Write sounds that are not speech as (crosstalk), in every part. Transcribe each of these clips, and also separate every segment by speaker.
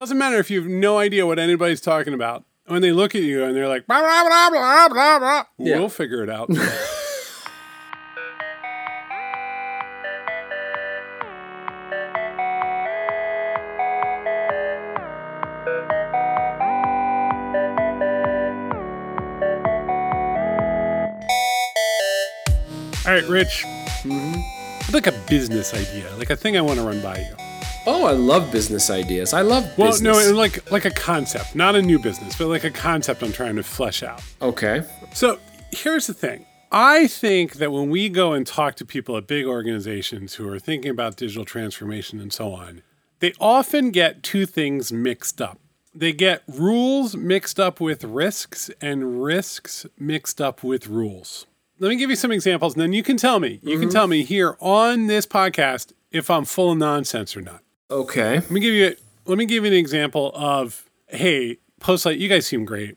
Speaker 1: Doesn't matter if you have no idea what anybody's talking about. When they look at you and they're like, blah, blah, blah, blah, blah, blah,
Speaker 2: Yeah.
Speaker 1: we'll figure it out. (laughs) All right, Rich. Mm-hmm. I'd like a business idea, like a thing I want to run by you.
Speaker 2: Oh, I love business ideas. I love
Speaker 1: Well,
Speaker 2: business.
Speaker 1: no, like like a concept, not a new business, but like a concept I'm trying to flesh out.
Speaker 2: okay.
Speaker 1: So here's the thing. I think that when we go and talk to people at big organizations who are thinking about digital transformation and so on, they often get two things mixed up. They get rules mixed up with risks and risks mixed up with rules. Let me give you some examples and then you can tell me. You can mm-hmm. tell me here on this podcast if I'm full of nonsense or not.
Speaker 2: Okay.
Speaker 1: Let me give you let me give you an example of hey, Postlight, you guys seem great.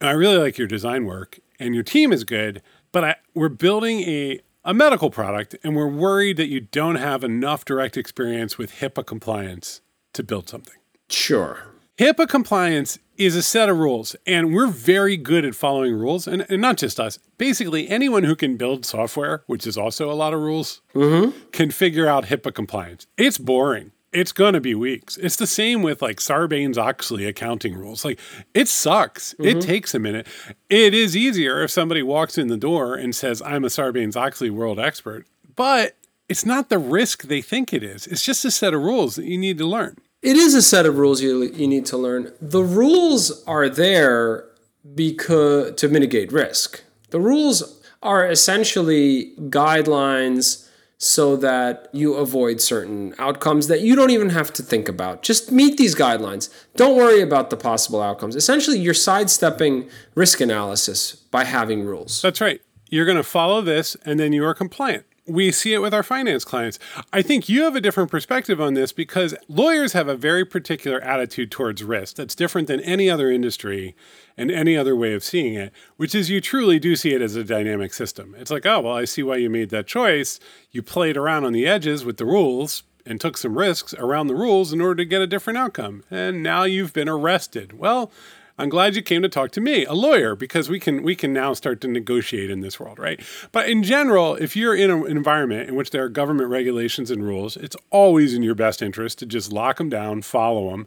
Speaker 1: And I really like your design work and your team is good, but I, we're building a a medical product and we're worried that you don't have enough direct experience with HIPAA compliance to build something.
Speaker 2: Sure.
Speaker 1: HIPAA compliance is a set of rules, and we're very good at following rules, and, and not just us. Basically, anyone who can build software, which is also a lot of rules, mm-hmm. can figure out HIPAA compliance. It's boring. It's going to be weeks. It's the same with like Sarbanes Oxley accounting rules. Like, it sucks. It mm-hmm. takes a minute. It is easier if somebody walks in the door and says, I'm a Sarbanes Oxley world expert, but it's not the risk they think it is. It's just a set of rules that you need to learn.
Speaker 2: It is a set of rules you you need to learn. The rules are there because to mitigate risk. The rules are essentially guidelines so that you avoid certain outcomes that you don't even have to think about. Just meet these guidelines. Don't worry about the possible outcomes. Essentially, you're sidestepping risk analysis by having rules.
Speaker 1: That's right. You're going to follow this and then you are compliant. We see it with our finance clients. I think you have a different perspective on this because lawyers have a very particular attitude towards risk that's different than any other industry and any other way of seeing it, which is you truly do see it as a dynamic system. It's like, oh, well, I see why you made that choice. You played around on the edges with the rules and took some risks around the rules in order to get a different outcome. And now you've been arrested. Well, I'm glad you came to talk to me, a lawyer, because we can we can now start to negotiate in this world, right? But in general, if you're in an environment in which there are government regulations and rules, it's always in your best interest to just lock them down, follow them.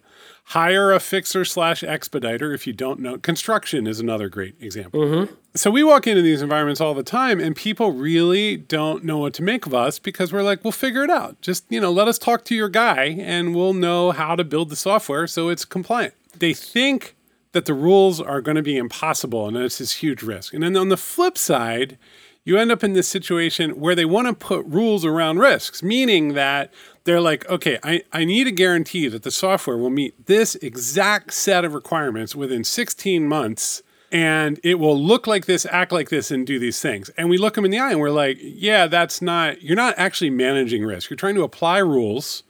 Speaker 1: Hire a fixer slash expediter if you don't know. Construction is another great example. Mm-hmm. So we walk into these environments all the time, and people really don't know what to make of us because we're like, we'll figure it out. Just you know, let us talk to your guy, and we'll know how to build the software so it's compliant. They think that the rules are going to be impossible and it's this huge risk. And then on the flip side, you end up in this situation where they want to put rules around risks, meaning that they're like, okay, I, I need a guarantee that the software will meet this exact set of requirements within 16 months and it will look like this, act like this, and do these things. And we look them in the eye and we're like, yeah, that's not, you're not actually managing risk. You're trying to apply rules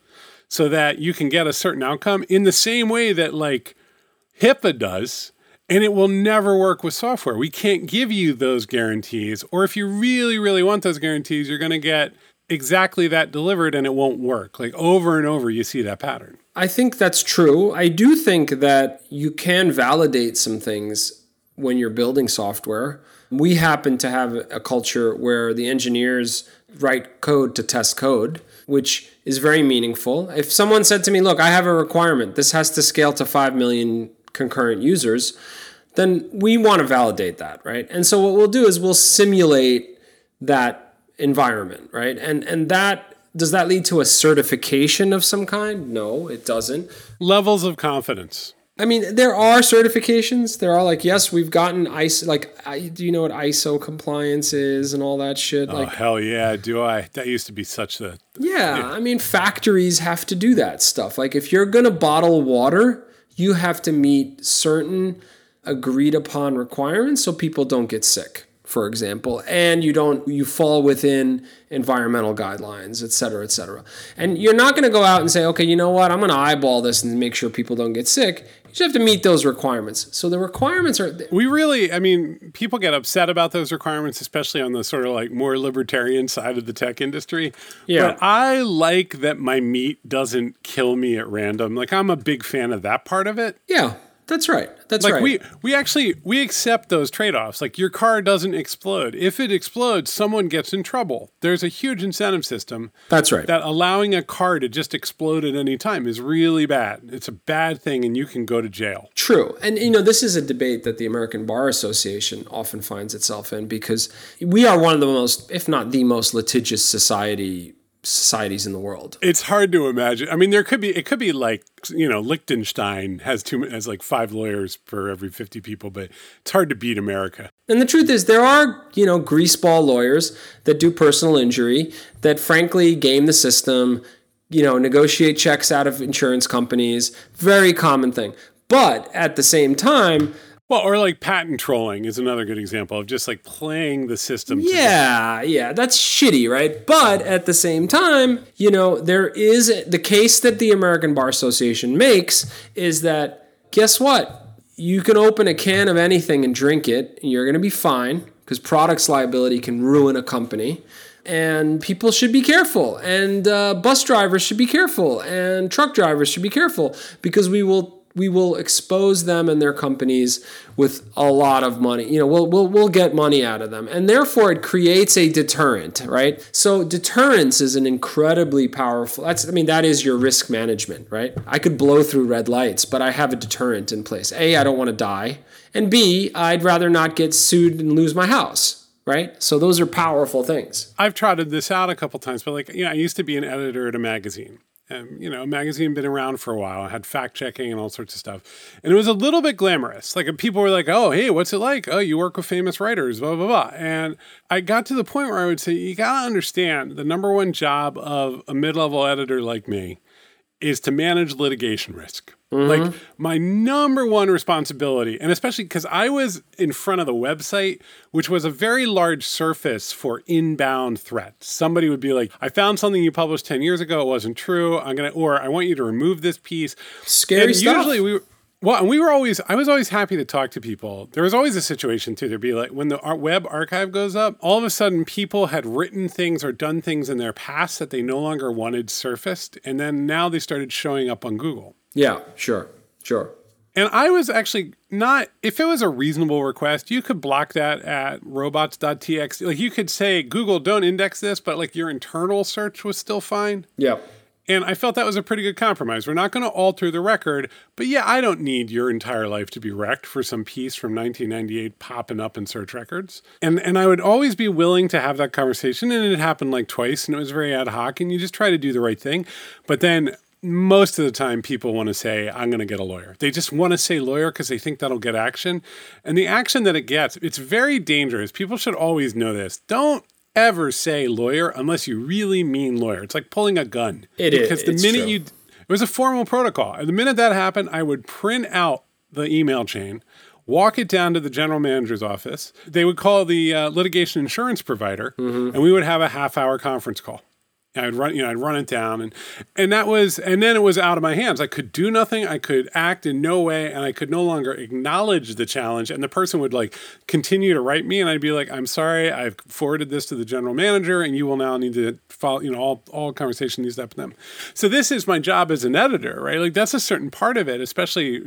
Speaker 1: so that you can get a certain outcome in the same way that, like, HIPAA does, and it will never work with software. We can't give you those guarantees. Or if you really, really want those guarantees, you're going to get exactly that delivered and it won't work. Like over and over, you see that pattern.
Speaker 2: I think that's true. I do think that you can validate some things when you're building software. We happen to have a culture where the engineers write code to test code, which is very meaningful. If someone said to me, Look, I have a requirement, this has to scale to 5 million concurrent users, then we want to validate that, right? And so what we'll do is we'll simulate that environment, right? And and that does that lead to a certification of some kind? No, it doesn't.
Speaker 1: Levels of confidence.
Speaker 2: I mean, there are certifications. There are like, yes, we've gotten ISO. Like, I, do you know what ISO compliance is and all that shit?
Speaker 1: Oh,
Speaker 2: Like,
Speaker 1: hell yeah. Do I? That used to be such a.
Speaker 2: yeah, I mean, factories have to do that stuff. Like, if you're gonna bottle water, you have to meet certain agreed upon requirements so people don't get sick. for example, and you don't you fall within environmental guidelines, et cetera, et cetera. And you're not going to go out and say, okay, you know what, I'm going to eyeball this and make sure people don't get sick. You just have to meet those requirements. So the requirements are.
Speaker 1: We really, I mean, people get upset about those requirements, especially on the sort of like more libertarian side of the tech industry.
Speaker 2: Yeah.
Speaker 1: But I like that my meat doesn't kill me at random. Like I'm a big fan of that part of it.
Speaker 2: Yeah, that's right. That's
Speaker 1: like
Speaker 2: right.
Speaker 1: we we actually we accept those trade-offs like your car doesn't explode if it explodes someone gets in trouble there's a huge incentive system
Speaker 2: that's right.
Speaker 1: that allowing a car to just explode at any time is really bad it's a bad thing and you can go to jail
Speaker 2: True. And, you know, this is a debate that the American Bar Association often finds itself in because we are one of the most, if not the most litigious society societies in the world.
Speaker 1: it's hard to imagine i mean there could be it could be like you know liechtenstein has two has like five lawyers for every 50 people but it's hard to beat america
Speaker 2: And the truth is, there are, you know, greaseball lawyers that do personal injury that frankly game the system, you know, negotiate checks out of insurance companies. Very common thing. But at the same time,
Speaker 1: well or like patent trolling is another good example of just like playing the system
Speaker 2: Yeah, yeah, that's shitty, right? But at the same time, you know, there is the case that the American Bar Association makes is that guess what? You can open a can of anything and drink it, and you're going to be fine because products liability can ruin a company. And people should be careful, and uh, bus drivers should be careful, and truck drivers should be careful because we will we will expose them and their companies with a lot of money. You know, we'll, we'll, we'll get money out of them. And therefore, it creates a deterrent, right? So, deterrence is an incredibly powerful, that's, I mean, that is your risk management, right? I could blow through red lights, but I have a deterrent in place. A, I don't want to die. And B, I'd rather not get sued and lose my house, right? So, those are powerful things.
Speaker 1: I've trotted this out a couple times, but like, you know, I used to be an editor at a magazine. And, you know, a magazine been around for a while. Had fact checking and all sorts of stuff. And it was a little bit glamorous. Like people were like, oh, hey, what's it like? Oh, you work with famous writers, blah, blah, blah. And I got to the point where I would say, you got to understand the number one job of a mid level editor like me is to manage litigation risk. Like mm-hmm. my number one responsibility, and especially because I was in front of the website, which was a very large surface for inbound threats. Somebody would be like, I found something you published 10 years ago, it wasn't true. I'm gonna or I want you to remove this piece.
Speaker 2: Scary
Speaker 1: and
Speaker 2: stuff.
Speaker 1: usually we well, and we were always, I was always happy to talk to people. There was always a situation too. There'd be like when the web archive goes up, all of a sudden people had written things or done things in their past that they no longer wanted surfaced. And then now they started showing up on Google.
Speaker 2: Yeah, sure, sure.
Speaker 1: And I was actually not, if it was a reasonable request, you could block that at robots.txt. Like you could say, Google, don't index this, but like your internal search was still fine.
Speaker 2: Yeah.
Speaker 1: And I felt that was a pretty good compromise. We're not going to alter the record, but yeah, I don't need your entire life to be wrecked for some piece from 1998 popping up in search records. And and I would always be willing to have that conversation and it happened like twice and it was very ad hoc and you just try to do the right thing. But then most of the time people want to say i'm going to get a lawyer. They just want to say lawyer because they think that'll get action. And the action that it gets it's very dangerous. People should always know this. Don't ever say lawyer unless you really mean lawyer. It's like pulling a gun.
Speaker 2: It is,
Speaker 1: because the
Speaker 2: it's
Speaker 1: minute
Speaker 2: true.
Speaker 1: you it was a formal protocol. And the minute that happened i would print out the email chain walk it down to the general manager's office. They would call the uh, litigation insurance provider
Speaker 2: Mm-hmm.
Speaker 1: and we would have a half hour conference call I'd run, you know, I'd run it down, and and that was, and then it was out of my hands. I could do nothing. I could act in no way, and I could no longer acknowledge the challenge. And the person would like continue to write me, and I'd be like, "I'm sorry, I've forwarded this to the general manager, and you will now need to follow. You know, all all conversation needs to happen them." So this is my job as an editor, right? Like that's a certain part of it, especially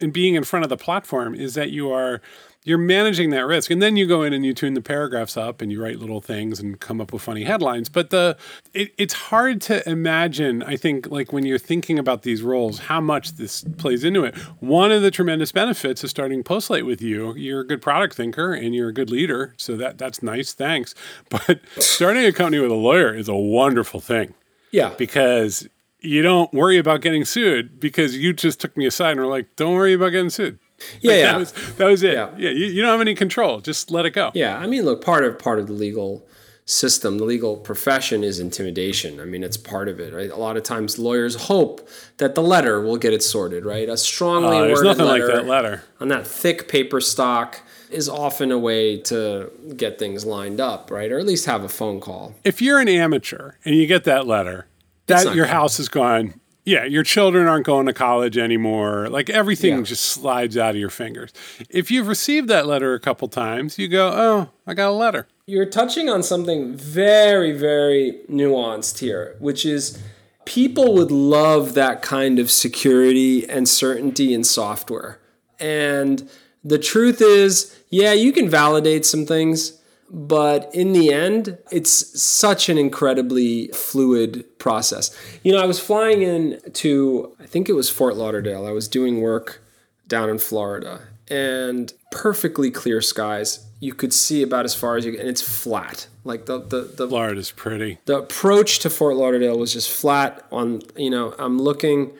Speaker 1: in being in front of the platform, is that you are you're managing that risk. And then you go in and you tune the paragraphs up and you write little things and come up with funny headlines. But the it, it's hard to imagine i think like when you're thinking about these roles how much this plays into it. One of the tremendous benefits of starting postlight with you you're a good product thinker and you're a good leader so that that's nice thanks. (laughs) But starting a company with a lawyer is a wonderful thing.
Speaker 2: Yeah.
Speaker 1: because you don't worry about getting sued because you just took me aside and were like don't worry about getting sued
Speaker 2: Yeah,
Speaker 1: Like,
Speaker 2: yeah.
Speaker 1: That was, that was it.
Speaker 2: Yeah.
Speaker 1: Yeah, you, you don't have any control. Just let it go.
Speaker 2: Yeah, I mean, look, part of part of the legal system, the legal profession is intimidation. I mean, it's part of it, right? A lot of times lawyers hope that the letter will get it sorted, right? A strongly
Speaker 1: Uh,
Speaker 2: worded
Speaker 1: nothing
Speaker 2: letter,
Speaker 1: like that letter.
Speaker 2: on that thick paper stock is often a way to get things lined up, right? Or at least have a phone call.
Speaker 1: If you're an amateur and you get that letter, that your
Speaker 2: good.
Speaker 1: house is gone. Yeah, your children aren't going to college anymore. Like everything
Speaker 2: Yeah.
Speaker 1: just slides out of your fingers. If you've received that letter a couple times, you go, "Oh, I got a letter."
Speaker 2: You're touching on something very, very nuanced here, which is people would love that kind of security and certainty in software. And the truth is, yeah, you can validate some things, but in the end, it's such an incredibly fluid process. You know, I was flying in to, I think it was Fort Lauderdale. I was doing work down in Florida and perfectly clear skies. You could see about as far as you and it's flat. Like the the the,
Speaker 1: Florida's pretty.
Speaker 2: the approach to Fort Lauderdale was just flat on, you know, I'm looking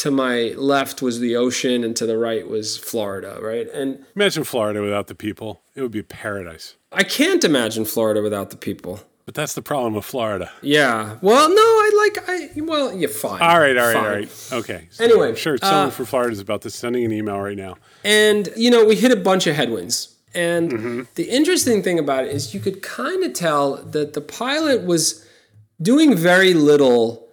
Speaker 2: to my left was the ocean and to the right was Florida, right? And
Speaker 1: Imagine Florida without the people. It would be paradise.
Speaker 2: I can't imagine Florida without the people.
Speaker 1: But that's the problem with Florida.
Speaker 2: Yeah. Well, no, I like I well, you're yeah, fine.
Speaker 1: All right, all right,
Speaker 2: Fine.
Speaker 1: all right. Okay. So
Speaker 2: Anyway,
Speaker 1: I'm sure someone
Speaker 2: uh,
Speaker 1: from Florida is about to sending an email right now.
Speaker 2: And, you know, we hit a bunch of headwinds. And
Speaker 1: Mm-hmm.
Speaker 2: the interesting thing about it is you could kind of tell that the pilot was doing very little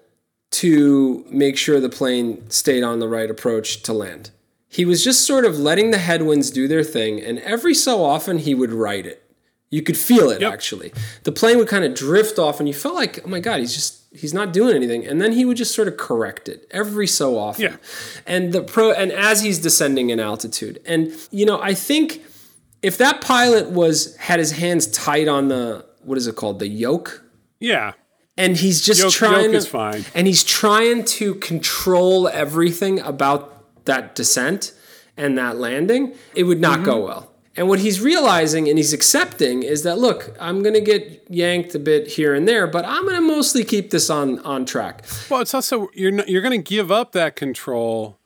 Speaker 2: to make sure the plane stayed on the right approach to land. He was just sort of letting the headwinds do their thing, and every so often he would right it. You could feel it
Speaker 1: Yep.
Speaker 2: actually. The plane would kind of drift off, and you felt like, oh my God, he's just he's not doing anything. And then he would just sort of correct it every so often.
Speaker 1: Yeah.
Speaker 2: And the pro and as he's descending in altitude. And you know, I think if that pilot was had his hands tight on the what is it called? The yoke?
Speaker 1: Yeah.
Speaker 2: And he's just trying
Speaker 1: yoke
Speaker 2: to, and he's trying to control everything about that descent and that landing. It would not
Speaker 1: Mm-hmm.
Speaker 2: go well. And what he's realizing and he's accepting is that look i'm going to get yanked a bit here and there but i'm going to mostly keep this on on track.
Speaker 1: Well, it's also you're not, you're going to give up that control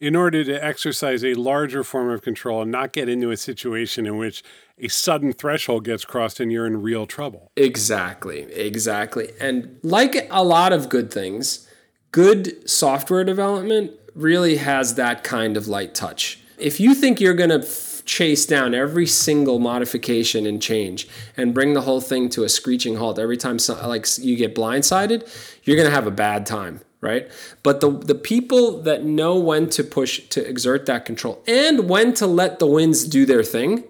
Speaker 1: in order to exercise a larger form of control and not get into a situation in which a sudden threshold gets crossed and you're in real trouble.
Speaker 2: Exactly, exactly. And like a lot of good things, good software development really has that kind of light touch. If you think you're going to f- chase down every single modification and change and bring the whole thing to a screeching halt every time so, like you get blindsided, you're going to have a bad time, right? But the the people that know when to push to exert that control and when to let the winds do their thing,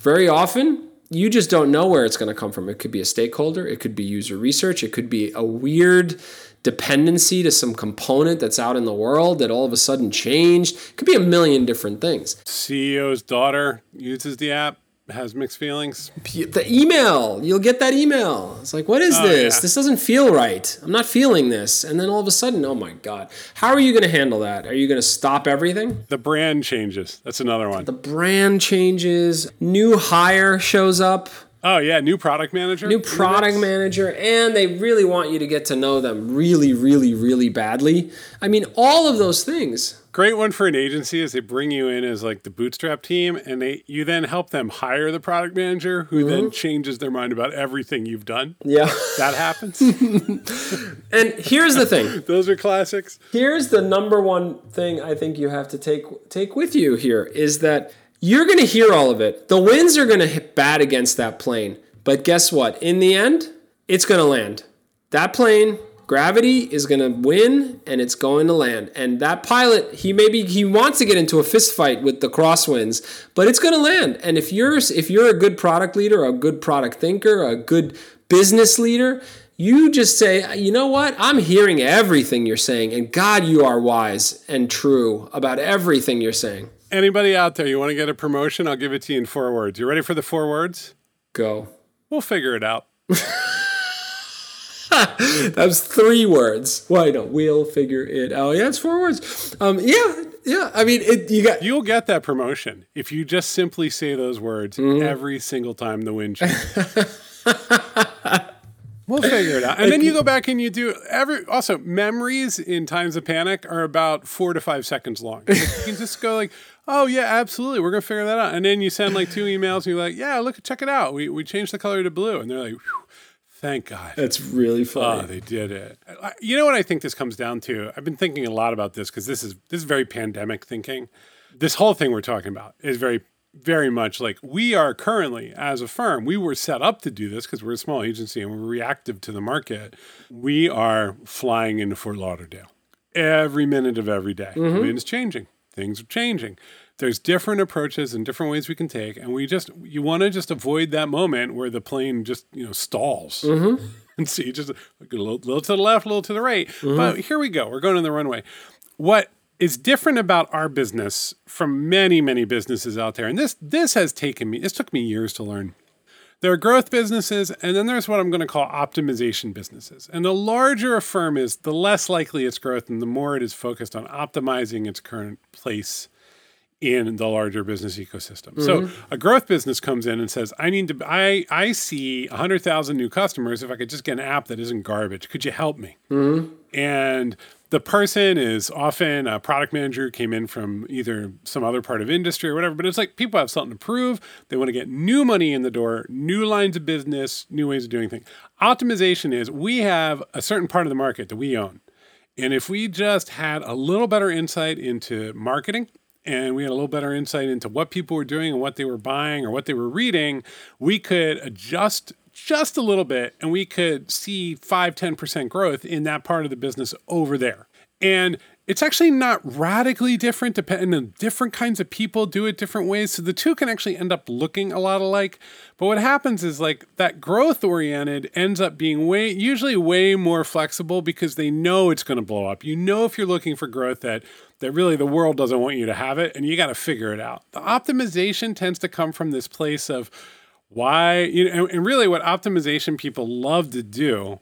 Speaker 2: very often you just don't know where it's going to come from. It could be a stakeholder, it could be user research, it could be a weird dependency to some component that's out in the world that all of a sudden changed. It could be a million different things.
Speaker 1: CEO's daughter uses the app, has mixed feelings.
Speaker 2: The email, you'll get that email. It's like, what is
Speaker 1: Oh,
Speaker 2: this?
Speaker 1: yeah.
Speaker 2: This doesn't feel right. I'm not feeling this. And then all of a sudden, oh my God. How are you going to handle that? Are you going to stop everything?
Speaker 1: The brand changes. That's another one.
Speaker 2: The brand changes, new hire shows up.
Speaker 1: Oh yeah, new product manager.
Speaker 2: new product manager and they really want you to get to know them really really really badly i mean all of those things
Speaker 1: Great one for an agency is they bring you in as like the bootstrap team, and they you then help them hire the product manager, who mm-hmm. then changes their mind about everything you've done.
Speaker 2: yeah
Speaker 1: That happens. (laughs)
Speaker 2: and here's the thing (laughs)
Speaker 1: Those are classics.
Speaker 2: here's the number one thing i think you have to take take with you here is that you're going to hear all of it the winds are going to hit bad against that plane but guess what in the end it's going to land that plane gravity is going to win and it's going to land and that pilot he maybe he wants to get into a fist fight with the crosswinds but it's going to land and if you're if you're a good product leader a good product thinker a good business leader you just say, you know what? I'm hearing everything you're saying, and God, you are wise and true about everything you're saying.
Speaker 1: Anybody out there, you want to get a promotion? I'll give it to you in four words. You ready for the four words?
Speaker 2: Go.
Speaker 1: We'll figure it out. (laughs) (laughs)
Speaker 2: That was three words. Why don't We'll figure it out. Yeah, it's four words. Um, yeah, yeah. I mean, it, you got.
Speaker 1: You'll get that promotion if you just simply say those words every single time the wind (laughs) changes. We'll figure it out. And then you go back and you do every also memories in times of panic are about four to five seconds long. Like you can just go like, oh yeah, absolutely, we're gonna figure that out. And then you send like two emails and you're like, yeah, look, check it out. We we changed the color to blue, and they're like, Whew, thank God.
Speaker 2: That's really ah, funny.
Speaker 1: Oh, they did it. You know what I think this comes down to? I've been thinking a lot about this because this is this is very pandemic thinking. This whole thing we're talking about is very very much like we are currently as a firm. We were set up to do this because we're a small agency and we're reactive to the market. We are flying into Fort Lauderdale every minute of every day. I mean, it's changing. Things are changing. There's different approaches and different ways we can take, and we just you want to just avoid that moment where the plane just you know stalls mm-hmm. (laughs) and see just a little, little to the left, a little to the right. Mm-hmm. But here we go. We're going on the runway. What is different about our business from many many businesses out there, and this this has taken me. This took me years to learn. There are growth businesses, and then there's what I'm going to call optimization businesses. And the larger a firm is, the less likely its growth, and the more it is focused on optimizing its current place in the larger business ecosystem. So mm-hmm. a growth business comes in and says, "I need to. I I see hundred thousand new customers. If I could just get an app that isn't garbage, could you help me?" Mm-hmm. And the person is often a product manager who came in from either some other part of industry or whatever. But it's like people have something to prove. They want to get new money in the door, new lines of business, new ways of doing things. Optimization is we have a certain part of the market that we own. And if we just had a little better insight into marketing and we had a little better insight into what people were doing and what they were buying or what they were reading, we could adjust just a little bit and we could see 5 10% growth in that part of the business over there. And it's actually not radically different depending on different kinds of people do it different ways. So the two can actually end up looking a lot alike. But what happens is like that growth oriented ends up being way usually way more flexible because they know it's going to blow up. You know if you're looking for growth that that really the world doesn't want you to have it and you got to figure it out. The optimization tends to come from this place of why you know and, and really what optimization people love to do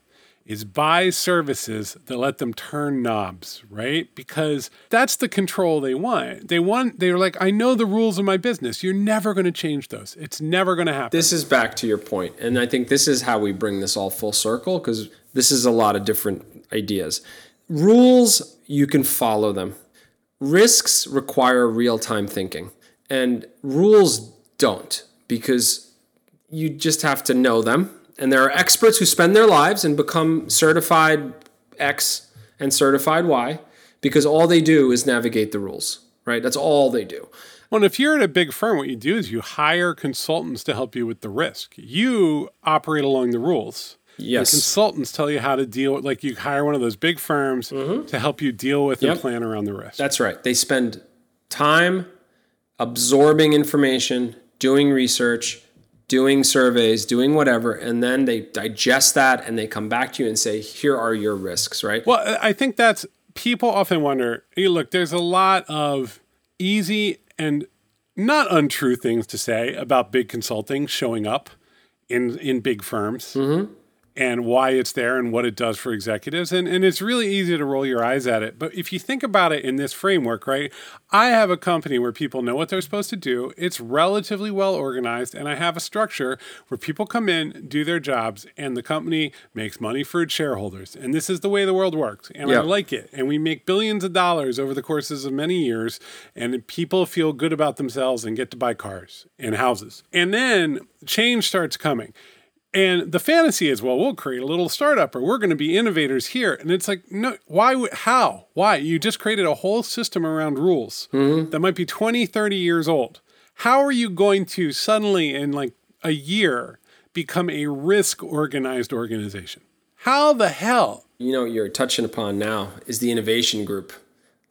Speaker 1: is buy services that let them turn knobs, right? Because that's the control they want. They want they're like, I know the rules of my business. You're never going to change those. It's never going to happen.
Speaker 2: This is back to your point, and I think this is how we bring this all full circle because this is a lot of different ideas. Rules, you can follow them. Risks require real time thinking, and rules don't because you just have to know them. And there are experts who spend their lives and become certified X and certified Y because all they do is navigate the rules, right? That's all they do.
Speaker 1: Well, and if you're at a big firm, what you do is you hire consultants to help you with the risk. You operate along the rules.
Speaker 2: Yes.
Speaker 1: The consultants tell you how to deal. with, Like you hire one of those big firms mm-hmm. to help you deal with and plan around the risk.
Speaker 2: That's right. They spend time absorbing information, doing research, doing surveys, doing whatever, and then they digest that and they come back to you and say, here are your risks, right?
Speaker 1: Well, I think that's people often wonder. Hey, look, there's a lot of easy and not untrue things to say about big consulting showing up in in big firms mm-hmm. And why it's there and what it does for executives. And and it's really easy to roll your eyes at it. But if you think about it in this framework, right? I have a company where people know what they're supposed to do. It's relatively well organized, and I have a structure where people come in, do their jobs, and the company makes money for its shareholders. And this is the way the world works. And I like it. And we make billions of dollars over the courses of many years, and people feel good about themselves and get to buy cars and houses. And then change starts coming. And the fantasy is, well, we'll create a little startup or we're going to be innovators here. And it's like, no, why, would- how, why? You just created a whole system around rules mm-hmm. that might be 20, 30 years old. How are you going to suddenly, in like a year, become a risk organized organization? How the hell?
Speaker 2: You know what you're touching upon now is the innovation group.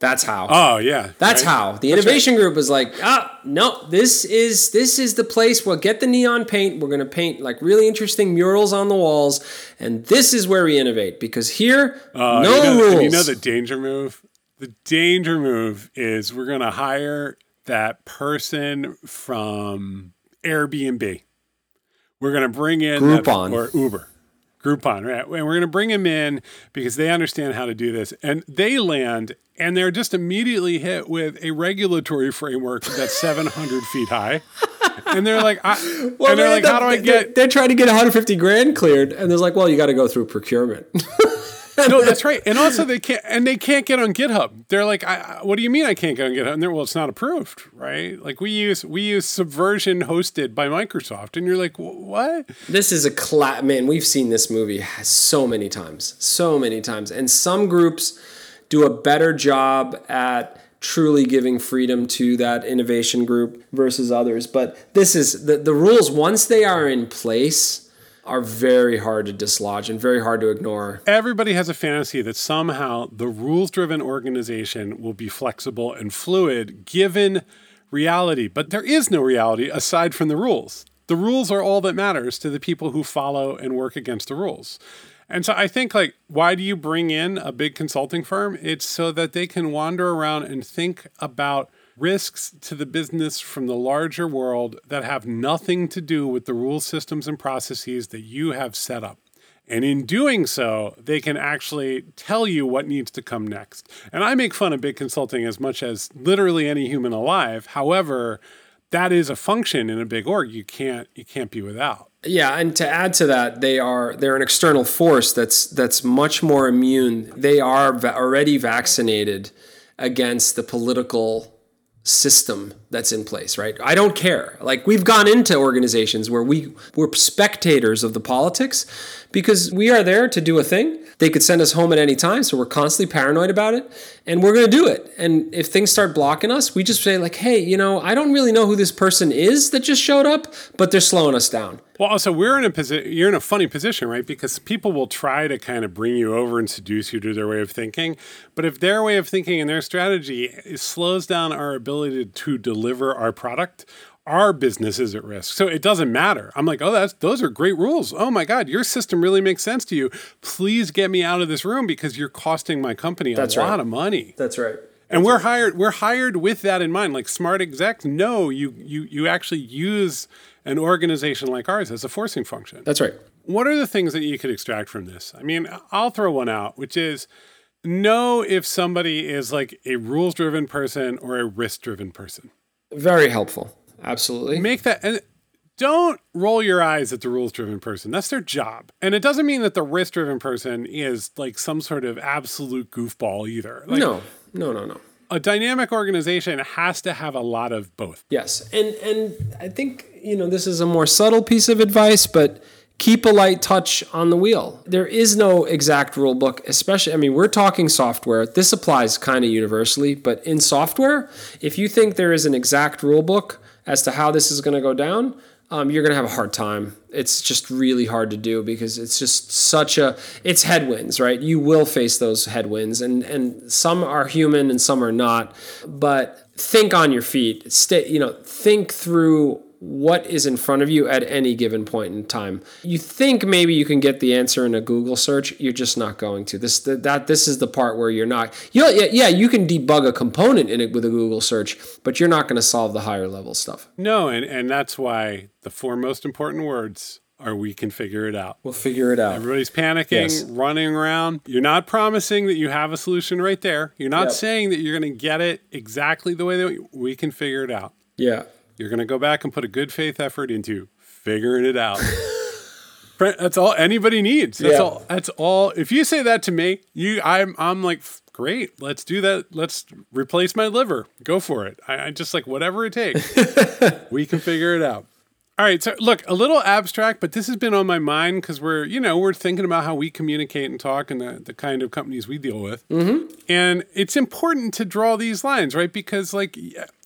Speaker 2: That's how.
Speaker 1: Oh, yeah.
Speaker 2: That's
Speaker 1: right?
Speaker 2: how the innovation group was like, ah, no, this is this is the place. We'll get the neon paint. We're gonna paint like really interesting murals on the walls, and this is where we innovate because here,
Speaker 1: Uh,
Speaker 2: no
Speaker 1: you know,
Speaker 2: rules.
Speaker 1: You know the danger move? The danger move is we're going to hire that person from Airbnb. We're going to bring in that-
Speaker 2: Groupon.
Speaker 1: or Uber. Groupon, right? And we're going to bring them in because they understand how to do this. And they land and they're just immediately hit with a regulatory framework that's 700 feet high. and they're like, I, (laughs) well, and they're like, how do I get?
Speaker 2: They're, they're trying to get 150 grand cleared, and there's like, well, you got to go through procurement. (laughs)
Speaker 1: no, (laughs) that's right. And also they can't, and they can't get on GitHub. They're like, I, what do you mean I can't get on GitHub? And they're, well, it's not approved, right? Like we use we use Subversion hosted by Microsoft, and you're like, what?
Speaker 2: This is a cla- man. We've seen this movie so many times, so many times, and some groups do a better job at truly giving freedom to that innovation group versus others. But this is the, the rules, once they are in place, are very hard to dislodge and very hard to ignore.
Speaker 1: Everybody has a fantasy that somehow the rules driven organization will be flexible and fluid given reality, but there is no reality aside from the rules. The rules are all that matters to the people who follow and work against the rules. And so I think like why do you bring in a big consulting firm? It's so that they can wander around and think about risks to the business from the larger world that have nothing to do with the rule systems and processes that you have set up. And in doing so, they can actually tell you what needs to come next. And I make fun of big consulting as much as literally any human alive. However, that is a function in a big org you can't you can't be without.
Speaker 2: Yeah, and to add to that, they are they're an external force that's that's much more immune. They are va- already vaccinated against the political system that's in place, right? I don't care. Like we've gone into organizations where we we're spectators of the politics because we are there to do a thing. They could send us home at any time, so we're constantly paranoid about it, and we're going to do it. And if things start blocking us, we just say like, "Hey, you know, I don't really know who this person is that just showed up, but they're slowing us down."
Speaker 1: Well, also we're in a position. You're in a funny position, right? Because people will try to kind of bring you over and seduce you to their way of thinking, but if their way of thinking and their strategy slows down our ability to deliver our product, our business is at risk. So it doesn't matter. I'm like, oh, that's those are great rules. Oh my God, your system really makes sense to you. Please get me out of this room because you're costing my company a that's lot of money.
Speaker 2: That's right.
Speaker 1: And we're hired. We're hired with that in mind. Like smart execs know you you you actually use an organization like ours as a forcing function.
Speaker 2: That's right.
Speaker 1: What are the things that you could extract from this? I mean, I'll throw one out, which is know if somebody is like a rules driven person or a risk driven person.
Speaker 2: Very helpful. Absolutely.
Speaker 1: Make that and don't roll your eyes at the rules driven person. That's their job. And it doesn't mean that the risk driven person is like some sort of absolute goofball either. Like,
Speaker 2: no, no, no, no
Speaker 1: a dynamic organization has to have a lot of both.
Speaker 2: Yes. And and I think, you know, this is a more subtle piece of advice, but keep a light touch on the wheel. There is no exact rule book, especially I mean, we're talking software. This applies kind of universally, but in software, if you think there is an exact rule book as to how this is going to go down, um, you're going to have a hard time. It's just really hard to do because it's just such a it's headwinds, right? You will face those headwinds, and and some are human and some are not. But think on your feet. Stay, you know, think through what is in front of you at any given point in time. You think maybe you can get the answer in a Google search, you're just not going to. This that this is the part where you're not. You know, yeah, yeah, you can debug a component in it with a Google search, but you're not going to solve the higher level stuff.
Speaker 1: No, and and that's why the four most important words are we can figure it out.
Speaker 2: We'll figure it out.
Speaker 1: Everybody's panicking, yes. running around. You're not promising that you have a solution right there. You're not yep. saying that you're going to get it exactly the way that we can figure it out.
Speaker 2: Yeah.
Speaker 1: You're going to go back and put a good faith effort into figuring it out. (laughs) that's all anybody needs. That's yeah. all. That's all. If you say that to me, you, I'm, I'm like, great. Let's do that. Let's replace my liver. Go for it. I, I just like whatever it takes. (laughs) we can figure it out. All right. So, look, a little abstract, but this has been on my mind because we're, you know, we're thinking about how we communicate and talk and the, the kind of companies we deal with.
Speaker 2: Mm-hmm.
Speaker 1: And it's important to draw these lines, right? Because, like,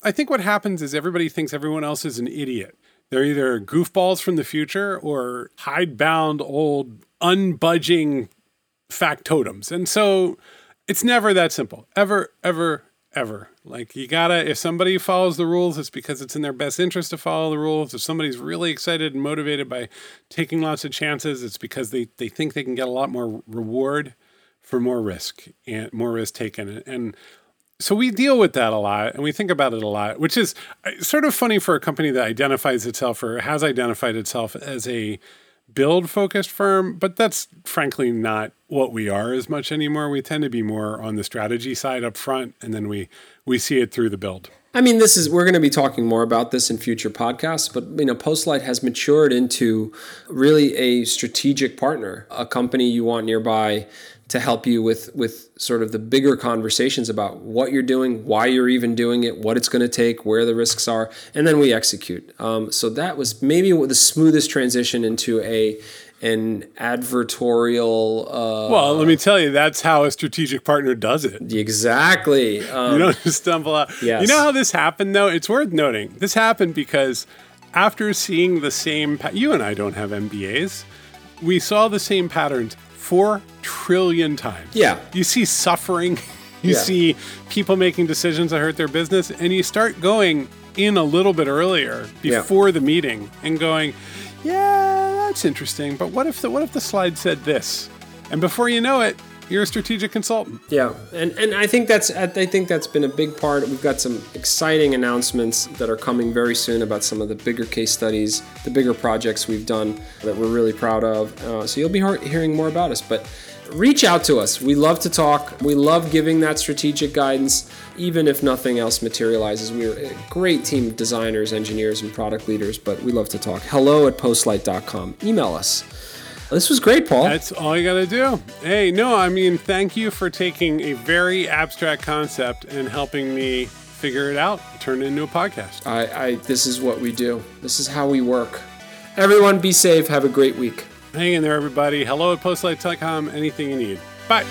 Speaker 1: I think what happens is everybody thinks everyone else is an idiot. They're either goofballs from the future or hidebound old, unbudging factotums. And so it's never that simple. Ever, ever, ever. Like you gotta, if somebody follows the rules, it's because it's in their best interest to follow the rules. If somebody's really excited and motivated by taking lots of chances, it's because they, they think they can get a lot more reward for more risk and more risk taken. And so we deal with that a lot and we think about it a lot, which is uh, sort of funny for a company that identifies itself or has identified itself as a build focused firm, but that's frankly not what we are as much anymore. We tend to be more on the strategy side up front and then we we see it through the build.
Speaker 2: I mean, this is we're going to be talking more about this in future podcasts, but you know, Postlight has matured into really a strategic partner, a company you want nearby to help you with with sort of the bigger conversations about what you're doing, why you're even doing it, what it's going to take, where the risks are, and then we execute. Um, so that was maybe the smoothest transition into a an advertorial. Uh,
Speaker 1: well, let me tell you, that's how a strategic partner does it.
Speaker 2: Exactly.
Speaker 1: Um, you don't just stumble out. Yes. You know how this happened, though? It's worth noting. This happened because after seeing the same, pa- you and I don't have MBAs, we saw the same patterns four trillion times.
Speaker 2: Yeah.
Speaker 1: You see suffering, (laughs) you yeah. see people making decisions that hurt their business, and you start going in a little bit earlier before yeah. the meeting and going, yeah, that's interesting. But what if the what if the slide said this? And before you know it, you're a strategic consultant.
Speaker 2: Yeah, and and I think that's I think that's been a big part. We've got some exciting announcements that are coming very soon about some of the bigger case studies, the bigger projects we've done that we're really proud of. Uh, so you'll be hearing more about us, but reach out to us. We love to talk. We love giving that strategic guidance, even if nothing else materializes. We're a great team of designers, engineers, and product leaders, but we love to talk. Hello at postlight.com. Email us. This was great, Paul.
Speaker 1: That's all you got to do. Hey, no, I mean, thank you for taking a very abstract concept and helping me figure it out, turn it into a podcast.
Speaker 2: I, I this is what we do. This is how we work. Everyone, be safe. Have a great week.
Speaker 1: Hang in there, everybody. Hello at postlight.com. Anything you need. Bye.